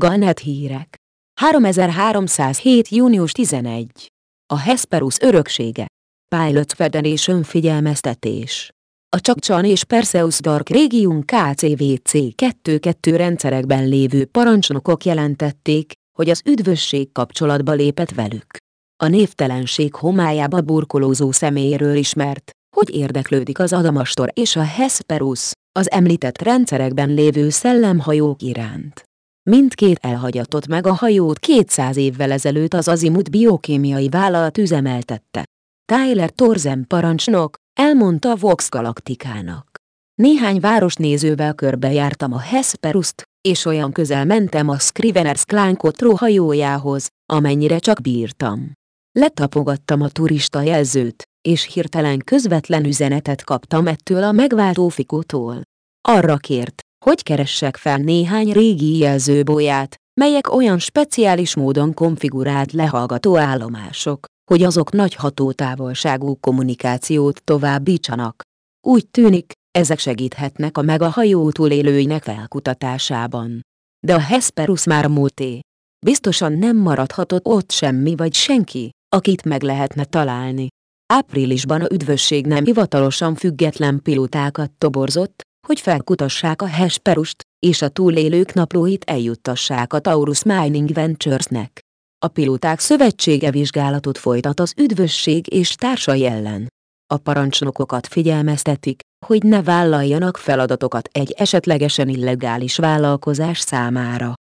Galnet hírek. 3307. június 11. A Hesperus öröksége. Pilot Federation figyelmeztetés. A Csakcsan és Perseus Dark Region KCVC 2-2 rendszerekben lévő parancsnokok jelentették, hogy az üdvösség kapcsolatba lépett velük. A névtelenség homályába burkolózó személyről ismert, hogy érdeklődik az Adamastor és a Hesperus, az említett rendszerekben lévő szellemhajók iránt. Mindkét elhagyatott meg a hajót 200 évvel ezelőtt az Azimut biokémiai vállalat üzemeltette. Tyler Torzen parancsnok, elmondta Vox Galaktikának. Néhány városnézővel körbejártam a Hesperust, és olyan közel mentem a Scriveners Klánkotró hajójához, amennyire csak bírtam. Letapogattam a turista jelzőt, és hirtelen közvetlen üzenetet kaptam ettől a megváltó fikótól. Arra kért, hogy keressek fel néhány régi jelzőbolyát, melyek olyan speciális módon konfigurált lehallgató állomások, hogy azok nagy hatótávolságú kommunikációt továbbítsanak. Úgy tűnik, ezek segíthetnek a meg a hajó túlélőinek felkutatásában. De a Hesperus már múlté. Biztosan nem maradhatott ott semmi vagy senki, akit meg lehetne találni. Áprilisban a üdvösség nem hivatalosan független pilótákat toborzott, hogy felkutassák a Hesperust, és a túlélők naplóit eljuttassák a Taurus Mining Venturesnek. A pilóták szövetsége vizsgálatot folytat az üdvösség és társai ellen. A parancsnokokat figyelmeztetik, hogy ne vállaljanak feladatokat egy esetlegesen illegális vállalkozás számára.